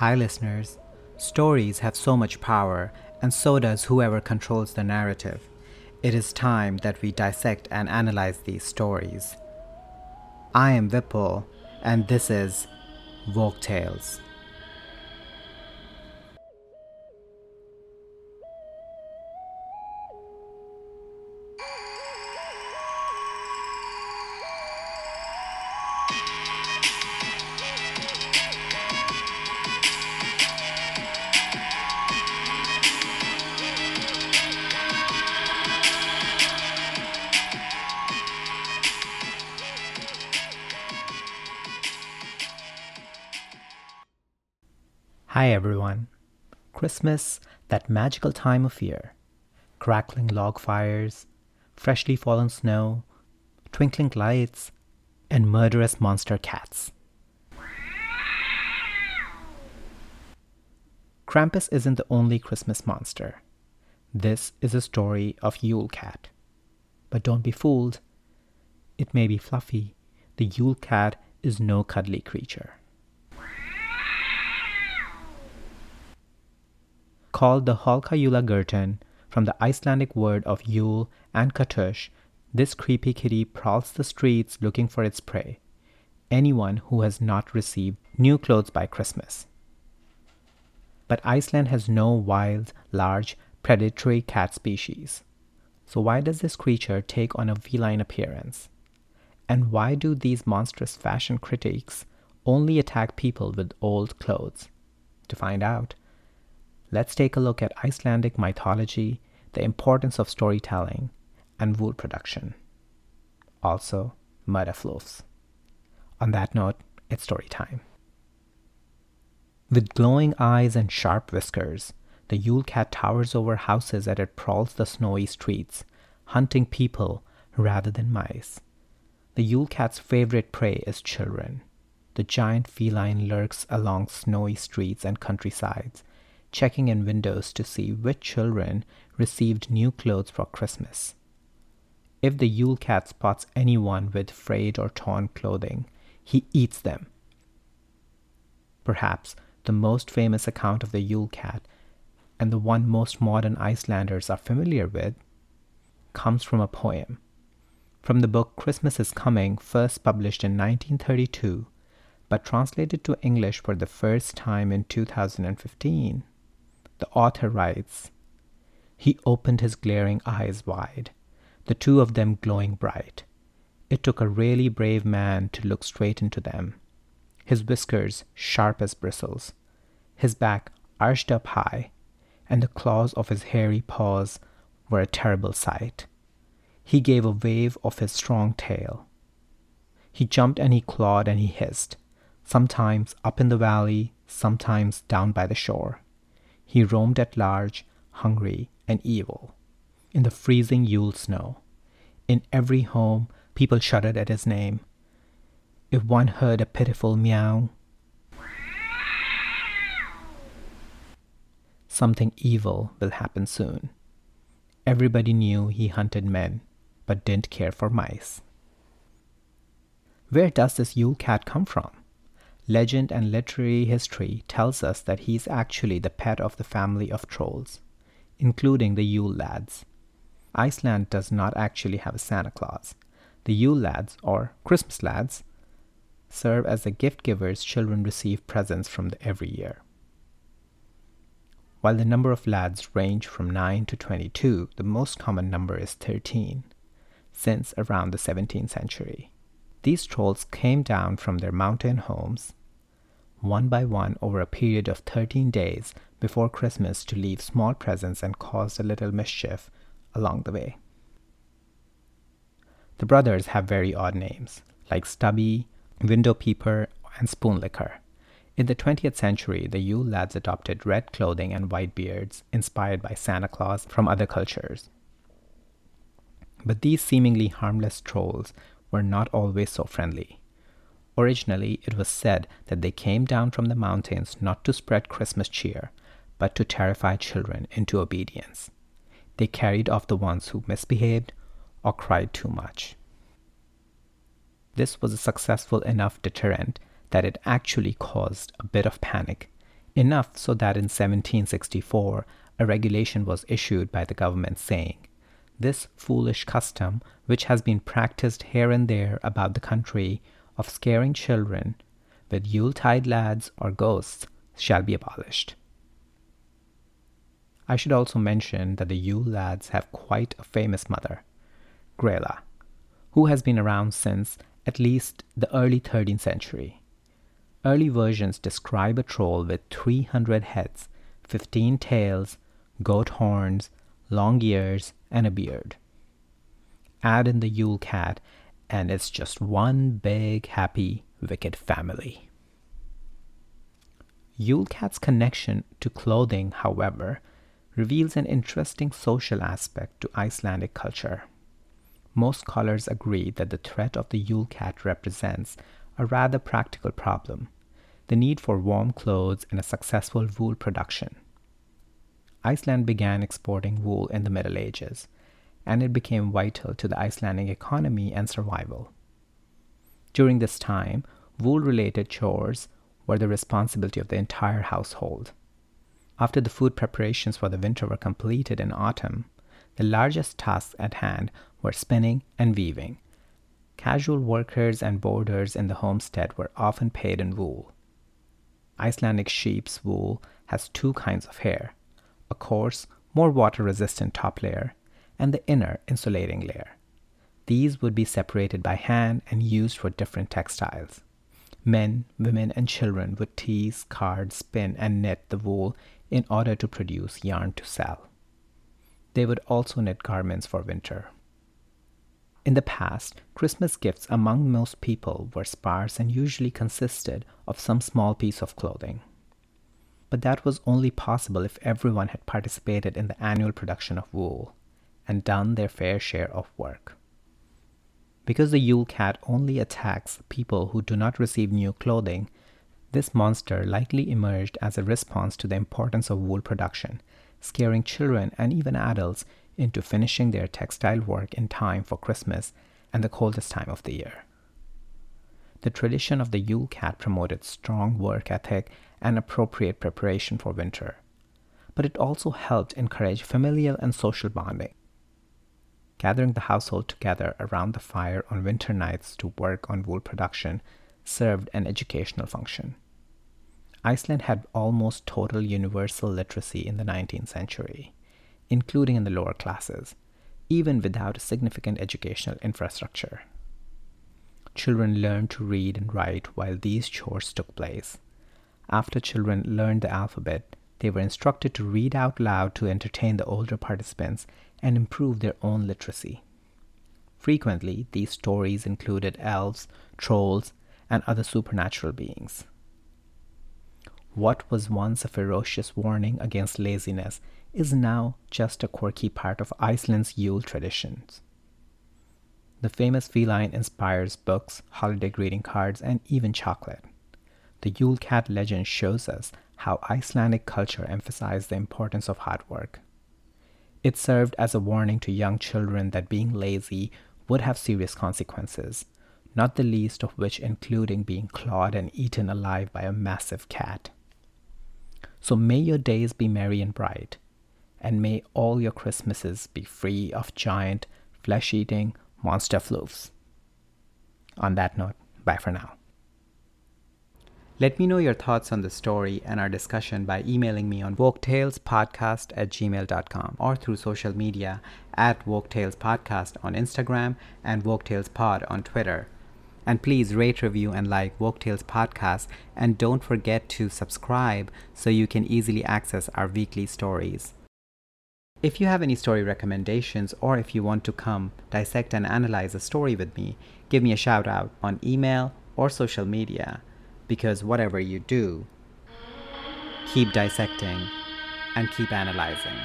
Hi, listeners. Stories have so much power, and so does whoever controls the narrative. It is time that we dissect and analyze these stories. I am Vipul, and this is Woke Tales. Hi, everyone. Christmas, that magical time of year. Crackling log fires, freshly fallen snow, twinkling lights, and murderous monster cats. Krampus isn't the only Christmas monster. This is a story of Yule Cat. But don't be fooled. It may be fluffy. The Yule Cat is no cuddly creature. Called the Jólakötturinn from the Icelandic word of Yule and Katush, this creepy kitty prowls the streets looking for its prey, anyone who has not received new clothes by Christmas. But Iceland has no wild, large, predatory cat species. So why does this creature take on a feline appearance? And why do these monstrous fashion critics only attack people with old clothes? To find out, let's take a look at Icelandic mythology, the importance of storytelling, and wool production. Also, mudafloofs. On that note, it's story time. With glowing eyes and sharp whiskers, the Yule Cat towers over houses as it prowls the snowy streets, hunting people rather than mice. The Yule Cat's favorite prey is children. The giant feline lurks along snowy streets and countrysides, checking in windows to see which children received new clothes for Christmas. If the Yule Cat spots anyone with frayed or torn clothing, he eats them. Perhaps the most famous account of the Yule Cat, and the one most modern Icelanders are familiar with, comes from a poem. From the book Christmas is Coming, first published in 1932, but translated to English for the first time in 2015 the author writes He opened his glaring eyes wide, the two of them glowing bright. It took a really brave man to look straight into them. His whiskers sharp as bristles, his back arched up high, and the claws of his hairy paws were a terrible sight. He gave a wave of his strong tail. He jumped and he clawed and he hissed, sometimes up in the valley, sometimes down by the shore. He roamed at large, hungry and evil, in the freezing Yule snow. In every home, people shuddered at his name. If one heard a pitiful meow, something evil will happen soon. Everybody knew he hunted men, but didn't care for mice. Where does this Yule cat come from? Legend and literary history tells us that he is actually the pet of the family of trolls, including the Yule lads. Iceland does not actually have a Santa Claus. The Yule lads, or Christmas lads, serve as the gift givers children receive presents from every year. While the number of lads range from 9 to 22, the most common number is 13, since around the 17th century. These trolls came down from their mountain homes one by one over a period of 13 days before Christmas to leave small presents and cause a little mischief along the way. The brothers have very odd names, like Stubby, Window Peeper, and Spoonlicker. In the 20th century, the Yule lads adopted red clothing and white beards, inspired by Santa Claus from other cultures. But these seemingly harmless trolls were not always so friendly. Originally, it was said that they came down from the mountains not to spread Christmas cheer, but to terrify children into obedience. They carried off the ones who misbehaved or cried too much. This was a successful enough deterrent that it actually caused a bit of panic Enough so that in 1764 a regulation was issued by the government saying, This foolish custom, which has been practiced here and there about the country, of scaring children with Yuletide lads or ghosts, shall be abolished. I should also mention that the Yule lads have quite a famous mother, Grýla, who has been around since at least the early 13th century. Early versions describe a troll with 300 heads, 15 tails, goat horns, long ears, and a beard. Add in the Yule cat, and it's just one big, happy, wicked family. Yule cat's connection to clothing, however, reveals an interesting social aspect to Icelandic culture. Most scholars agree that the threat of the Yule cat represents a rather practical problem the need for warm clothes and a successful wool production. Iceland began exporting wool in the Middle Ages, and it became vital to the Icelandic economy and survival. During this time, wool related chores were the responsibility of the entire household. After the food preparations for the winter were completed in autumn, the largest tasks at hand were spinning and weaving. Casual workers and boarders in the homestead were often paid in wool. Icelandic sheep's wool has two kinds of hair a coarse, more water resistant top layer, and the inner insulating layer. These would be separated by hand and used for different textiles. Men, women, and children would tease, card, spin, and knit the wool in order to produce yarn to sell. They would also knit garments for winter. In the past, Christmas gifts among most people were sparse and usually consisted of some small piece of clothing. But that was only possible if everyone had participated in the annual production of wool and done their fair share of work. Because the Yule cat only attacks people who do not receive new clothing, this monster likely emerged as a response to the importance of wool production, scaring children and even adults into finishing their textile work in time for Christmas and the coldest time of the year. The tradition of the Yule cat promoted strong work ethic and appropriate preparation for winter, but it also helped encourage familial and social bonding. Gathering the household together around the fire on winter nights to work on wool production served an educational function. Iceland had almost total universal literacy in the 19th century, including in the lower classes, even without a significant educational infrastructure. Children learned to read and write while these chores took place. After children learned the alphabet, they were instructed to read out loud to entertain the older participants and improve their own literacy. Frequently, these stories included elves, trolls, and other supernatural beings. What was once a ferocious warning against laziness is now just a quirky part of Iceland's Yule traditions. The famous feline inspires books, holiday greeting cards, and even chocolate. The Yule Cat legend shows us how Icelandic culture emphasized the importance of hard work. It served as a warning to young children that being lazy would have serious consequences, not the least of which including being clawed and eaten alive by a massive cat. So may your days be merry and bright, and may all your Christmases be free of giant, flesh eating monster floofs. On that note, bye for now. Let me know your thoughts on the story and our discussion by emailing me on woketalespodcast at gmail.com or through social media at woketalespodcast on Instagram and woketalespod on Twitter. And please rate, review, and like Woke Tales podcast. And don't forget to subscribe so you can easily access our weekly stories. If you have any story recommendations or if you want to come dissect and analyze a story with me, give me a shout out on email or social media because whatever you do, keep dissecting and keep analyzing.